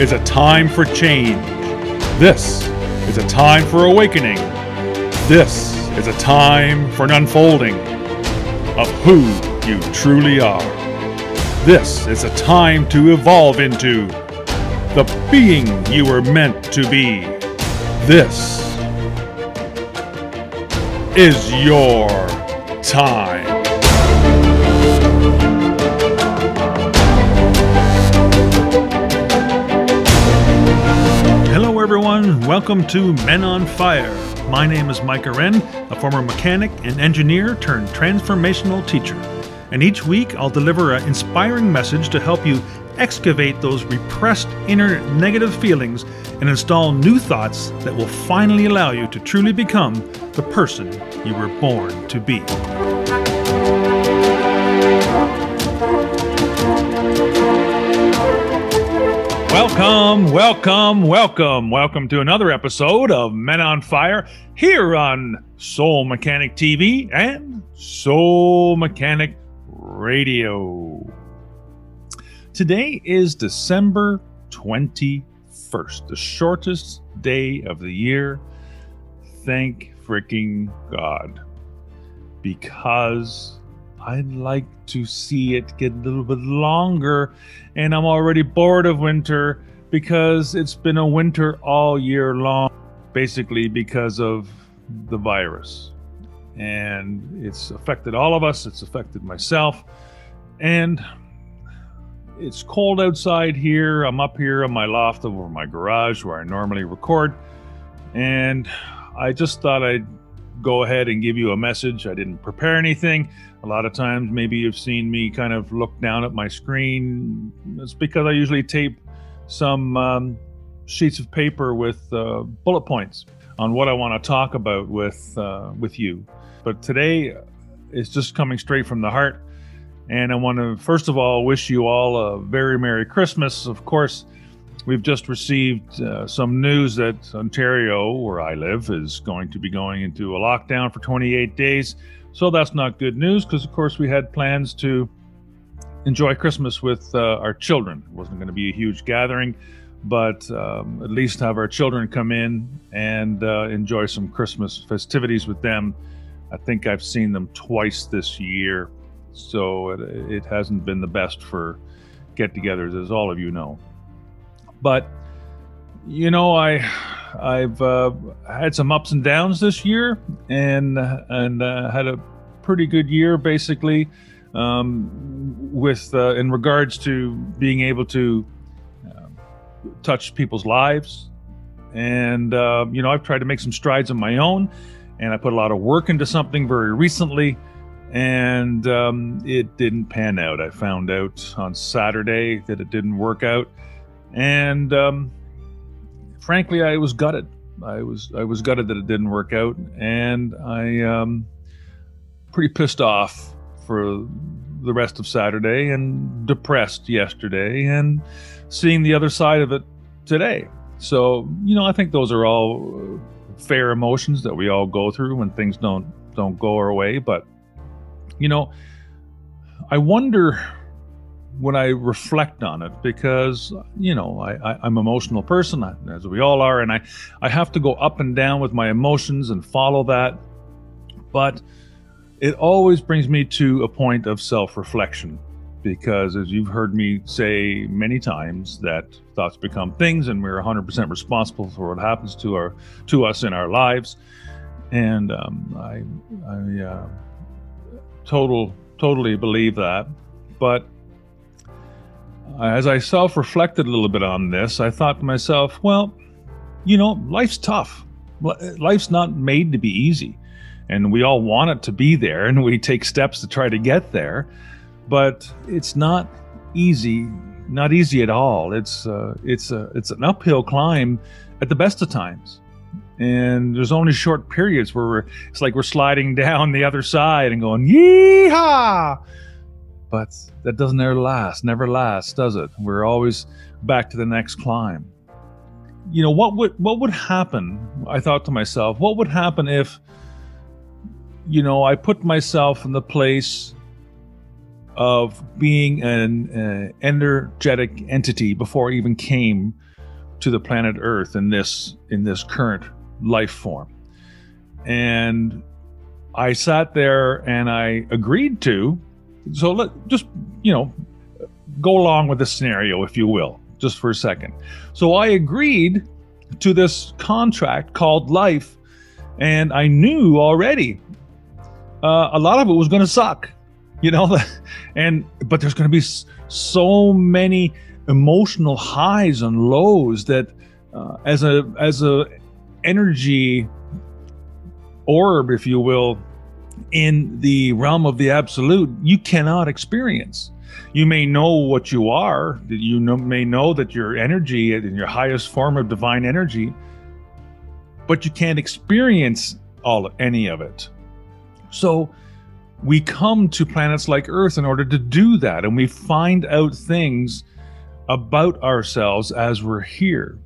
Is a time for change. This is a time for awakening. This is a time for an unfolding of who you truly are. This is a time to evolve into the being you were meant to be. This is your time. Everyone. Welcome to Men on Fire. My name is Mike Wren, a former mechanic and engineer turned transformational teacher. And each week I'll deliver an inspiring message to help you excavate those repressed inner negative feelings and install new thoughts that will finally allow you to truly become the person you were born to be. Welcome, welcome, welcome, welcome to another episode of Men on Fire here on Soul Mechanic TV and Soul Mechanic Radio. Today is December 21st, the shortest day of the year. Thank freaking God. Because I'd like to see it get a little bit longer, and I'm already bored of winter because it's been a winter all year long, basically because of the virus. And it's affected all of us, it's affected myself. And it's cold outside here. I'm up here on my loft over my garage where I normally record. And I just thought I'd go ahead and give you a message. I didn't prepare anything. A lot of times, maybe you've seen me kind of look down at my screen. It's because I usually tape some um, sheets of paper with uh, bullet points on what I want to talk about with uh, with you. But today, it's just coming straight from the heart. And I want to first of all wish you all a very Merry Christmas. Of course, we've just received uh, some news that Ontario, where I live, is going to be going into a lockdown for 28 days. So that's not good news because, of course, we had plans to enjoy Christmas with uh, our children. It wasn't going to be a huge gathering, but um, at least have our children come in and uh, enjoy some Christmas festivities with them. I think I've seen them twice this year, so it, it hasn't been the best for get togethers, as all of you know. But, you know, I. I've uh, had some ups and downs this year, and and uh, had a pretty good year basically um, with uh, in regards to being able to uh, touch people's lives. And uh, you know, I've tried to make some strides on my own, and I put a lot of work into something very recently, and um, it didn't pan out. I found out on Saturday that it didn't work out, and um, frankly, I was gutted. I was I was gutted that it didn't work out, and I um, pretty pissed off for the rest of Saturday and depressed yesterday and seeing the other side of it today. So, you know, I think those are all fair emotions that we all go through when things don't don't go our way, but you know, I wonder when I reflect on it because you know I, I, am an emotional person as we all are, and I I have to go up and down with my emotions and follow that. But it always brings me to a point of self reflection because, as you've heard me say many times, that thoughts become things, and we're 100% responsible for what happens to our to us in our lives. And um, I, I uh, total totally believe that. But as I self reflected a little bit on this, I thought to myself, well, you know, life's tough. Life's not made to be easy. And we all want it to be there and we take steps to try to get there. But it's not easy not easy at all. It's uh, it's a it's an uphill climb at the best of times. And there's only short periods where it's like we're sliding down the other side and going but that doesn't ever last never last, does it we're always back to the next climb you know what would what would happen i thought to myself what would happen if you know, I put myself in the place of being an uh, energetic entity before I even came to the planet Earth in this in this current life form. And I sat there and I agreed to. So let just you know go along with the scenario, if you will, just for a second. So I agreed to this contract called life, and I knew already uh, a lot of it was going to suck, you know, and but there's going to be so many emotional highs and lows that uh, as a as a energy orb, if you will, in the realm of the absolute, you cannot experience. You may know what you are. You know, may know that your energy in your highest form of divine energy, but you can't experience all any of it. So we come to planets like Earth in order to do that, and we find out things about ourselves as we're here.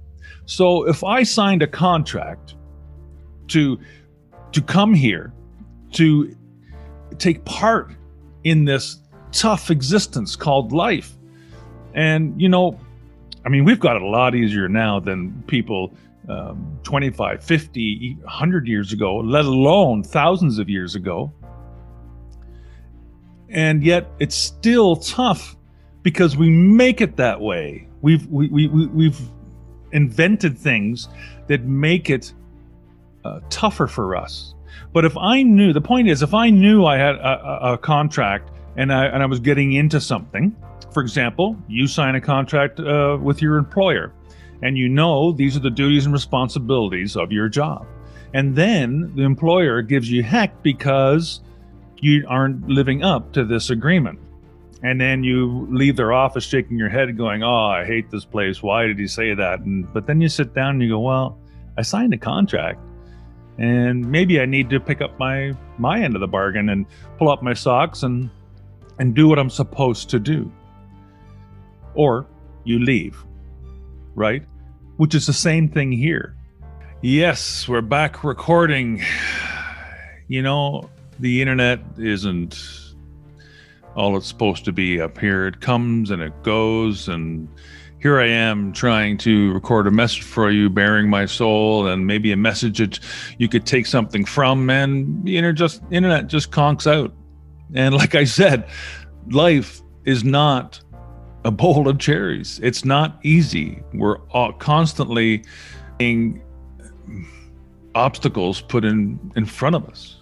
So if I signed a contract to to come here to take part in this tough existence called life. And, you know, I mean, we've got it a lot easier now than people um, 25, 50, 100 years ago, let alone thousands of years ago. And yet it's still tough because we make it that way. We've, we, we, we've invented things that make it uh, tougher for us. But if I knew, the point is, if I knew I had a, a, contract and I, and I was getting into something, for example, you sign a contract uh, with your employer and you know these are the duties and responsibilities of your job. And then the employer gives you heck because you aren't living up to this agreement. And then you leave their office shaking your head, going, Oh, I hate this place. Why did he say that? And but then you sit down and you go, Well, I signed a contract and maybe I need to pick up my my end of the bargain and pull up my socks and and do what I'm supposed to do. Or you leave, right? Which is the same thing here. Yes, we're back recording. You know, the internet isn't all it's supposed to be up here. It comes and it goes and here I am trying to record a message for you, baring my soul, and maybe a message that you could take something from. And the internet just internet just conks out. And like I said, life is not a bowl of cherries. It's not easy. We're constantly being obstacles put in in front of us,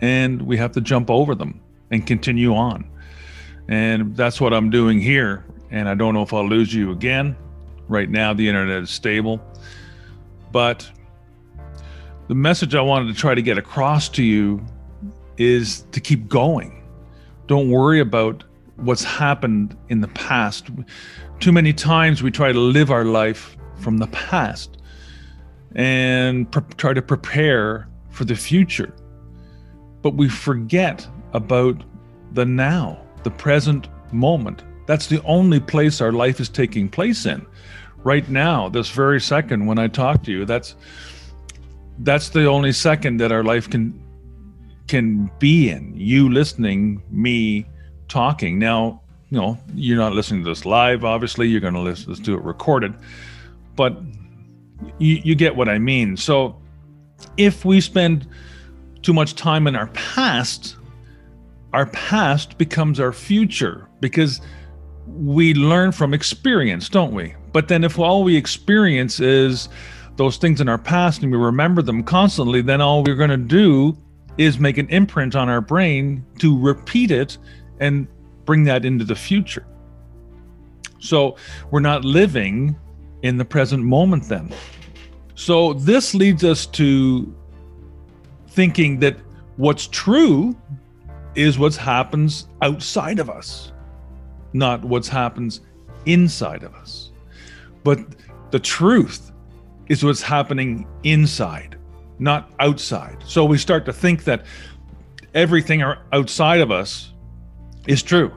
and we have to jump over them and continue on. And that's what I'm doing here and I don't know if I'll lose you again. Right now, the internet is stable. But the message I wanted to try to get across to you is to keep going. Don't worry about what's happened in the past. Too many times we try to live our life from the past and pre- try to prepare for the future. But we forget about the now, the present moment, that's the only place our life is taking place in. Right now, this very second when I talk to you, that's that's the only second that our life can can be in. You listening, me talking. Now, you know, you're not listening to this live, obviously, you're gonna listen, let's do it recorded. But you, you get what I mean. So if we spend too much time in our past, our past becomes our future because we learn from experience, don't we? But then if all we experience is those things in our past and we remember them constantly, then all we're going to do is make an imprint on our brain to repeat it and bring that into the future. So we're not living in the present moment then. So this leads us to thinking that what's true is what happens outside of us not what happens inside of us. But the truth is what's happening inside, not outside. So we start to think that everything outside of us is true.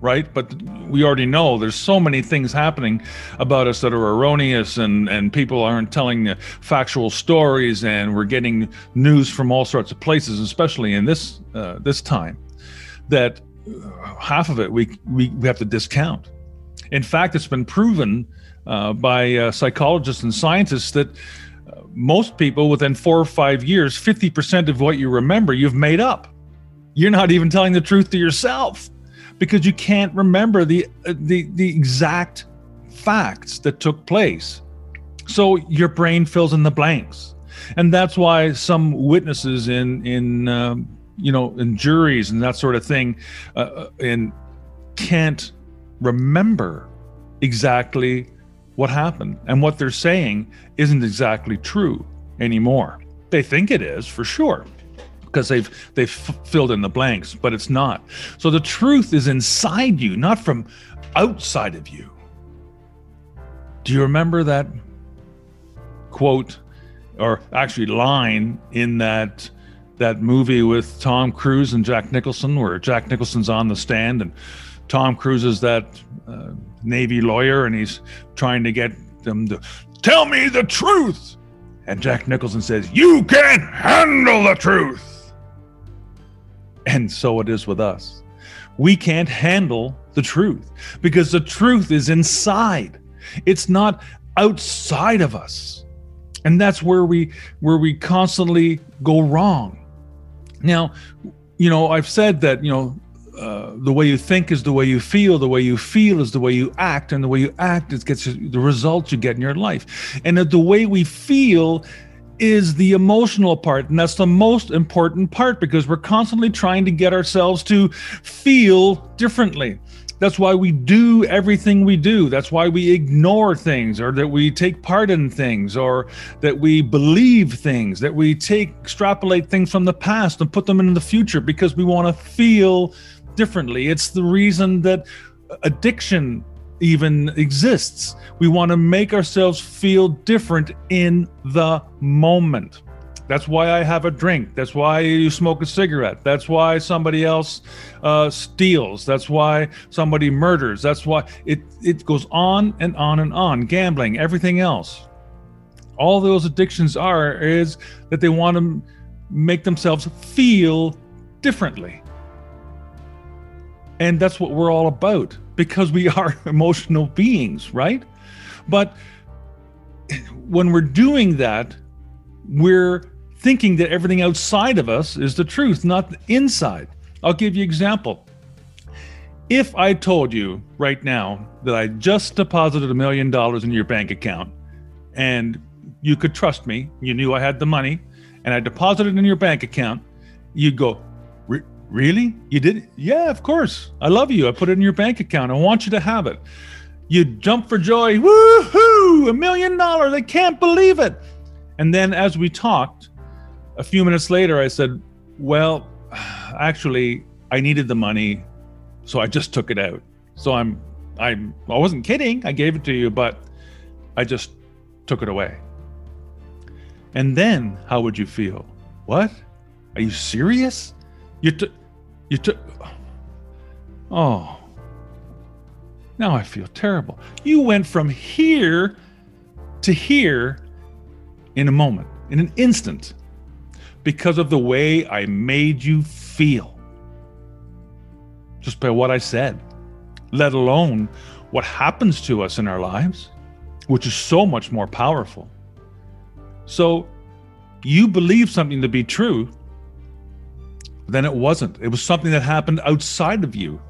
Right? But we already know there's so many things happening about us that are erroneous and, and people aren't telling factual stories and we're getting news from all sorts of places, especially in this uh, this time, that half of it we, we, we have to discount. In fact, it's been proven uh, by uh, psychologists and scientists that uh, most people within four or five years, 50% of what you remember, you've made up. You're not even telling the truth to yourself because you can't remember the, uh, the, the exact facts that took place. So your brain fills in the blanks. And that's why some witnesses in, in, um, you know, in juries and that sort of thing, uh, and can't remember exactly what happened. And what they're saying isn't exactly true anymore. They think it is for sure because they've they've filled in the blanks, but it's not. So the truth is inside you, not from outside of you. Do you remember that quote or actually line in that that movie with Tom Cruise and Jack Nicholson, where Jack Nicholson's on the stand and Tom Cruise is that uh, Navy lawyer, and he's trying to get them to tell me the truth. And Jack Nicholson says, "You can't handle the truth." And so it is with us. We can't handle the truth because the truth is inside. It's not outside of us. And that's where we where we constantly go wrong. Now, you know, I've said that, you know, uh, the way you think is the way you feel, the way you feel is the way you act, and the way you act is gets the results you get in your life. And that the way we feel is the emotional part, and that's the most important part because we're constantly trying to get ourselves to feel differently. That's why we do everything we do. That's why we ignore things or that we take part in things or that we believe things, that we take extrapolate things from the past and put them in the future because we want to feel differently. It's the reason that addiction even exists. We want to make ourselves feel different in the moment. That's why I have a drink. That's why you smoke a cigarette. That's why somebody else uh, steals. That's why somebody murders. That's why it it goes on and on and on. Gambling, everything else. All those addictions are is that they want to make themselves feel differently. And that's what we're all about because we are emotional beings, right? But when we're doing that, we're thinking that everything outside of us is the truth, not the inside. I'll give you an example. If I told you right now that I just deposited a million dollars in your bank account and you could trust me, you knew I had the money, and I deposited it in your bank account, you'd go, Really? You did? Yeah, of course. I love you. I put it in your bank account. I want you to have it. You jump for joy. Woohoo! A million dollars. I can't believe it. And then as we talked, a few minutes later, I said, Well, actually, I needed the money, so I just took it out. So I'm, I'm, I wasn't kidding. I gave it to you, but I just took it away. And then how would you feel? What? Are you serious? You took, you took, oh, now I feel terrible. You went from here to here in a moment, in an instant because of the way I made you feel. Just by what I said, let alone what happens to us in our lives, which is so much more powerful. So you believe something to be true, then it wasn't. It was something that happened outside of you,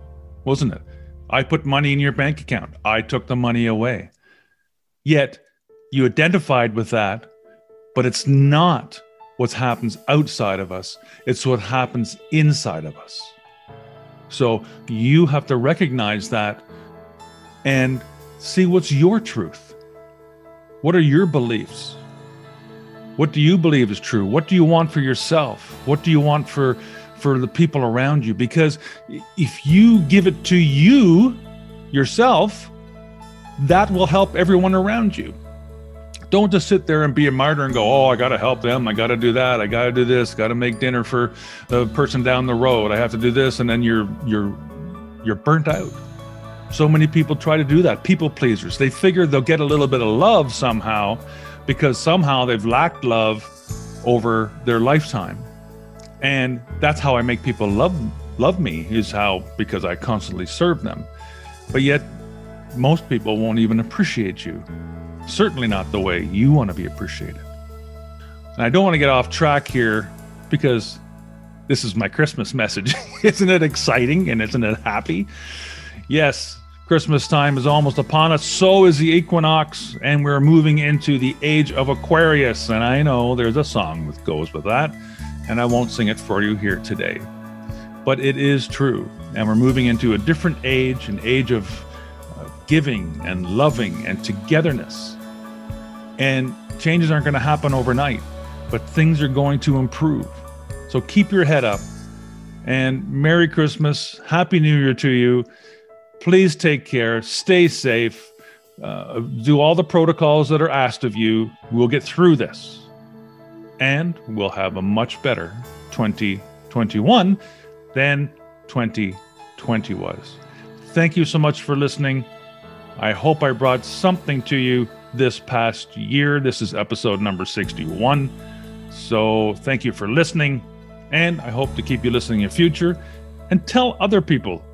wasn't it? I put money in your bank account, I took the money away. Yet you identified with that, but it's not what happens outside of us, it's what happens inside of us. So you have to recognize that and see what's your truth. What are your beliefs? What do you believe is true? What do you want for yourself? What do you want for for the people around you? Because if you give it to you yourself, that will help everyone around you. Don't just sit there and be a martyr and go, oh, I got to help them. I got to do that. I got to do this. Got to make dinner for the person down the road. I have to do this, and then you're you're you're burnt out. So many people try to do that. People pleasers. They figure they'll get a little bit of love somehow, because somehow they've lacked love over their lifetime, and that's how I make people love love me is how because I constantly serve them. But yet, most people won't even appreciate you. Certainly not the way you want to be appreciated. And I don't want to get off track here because this is my Christmas message. isn't it exciting and isn't it happy? Yes, Christmas time is almost upon us. So is the equinox, and we're moving into the age of Aquarius. And I know there's a song that goes with that, and I won't sing it for you here today. But it is true, and we're moving into a different age, an age of giving and loving and togetherness. And changes aren't going to happen overnight, but things are going to improve. So keep your head up. And Merry Christmas, Happy New Year to you please take care, stay safe, uh, do all the protocols that are asked of you. We'll get through this. And we'll have a much better 2021 than 2020 was. Thank you so much for listening. I hope I brought something to you this past year. This is episode number 61. So thank you for listening. And I hope to keep you listening in future and tell other people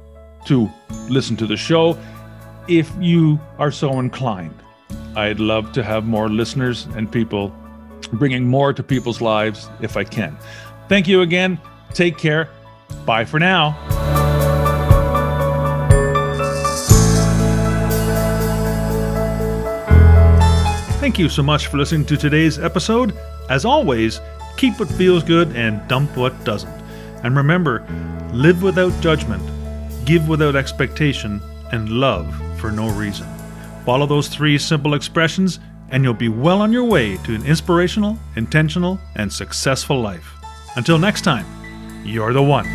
to listen to the show if you are so inclined. I'd love to have more listeners and people bringing more to people's lives if I can. Thank you again. Take care. Bye for now. Thank you so much for listening to today's episode. As always, keep what feels good and dump what doesn't. And remember, live without judgment give without expectation, and love for no reason. Follow those three simple expressions, and you'll be well on your way to an inspirational, intentional, and successful life. Until next time, you're the one.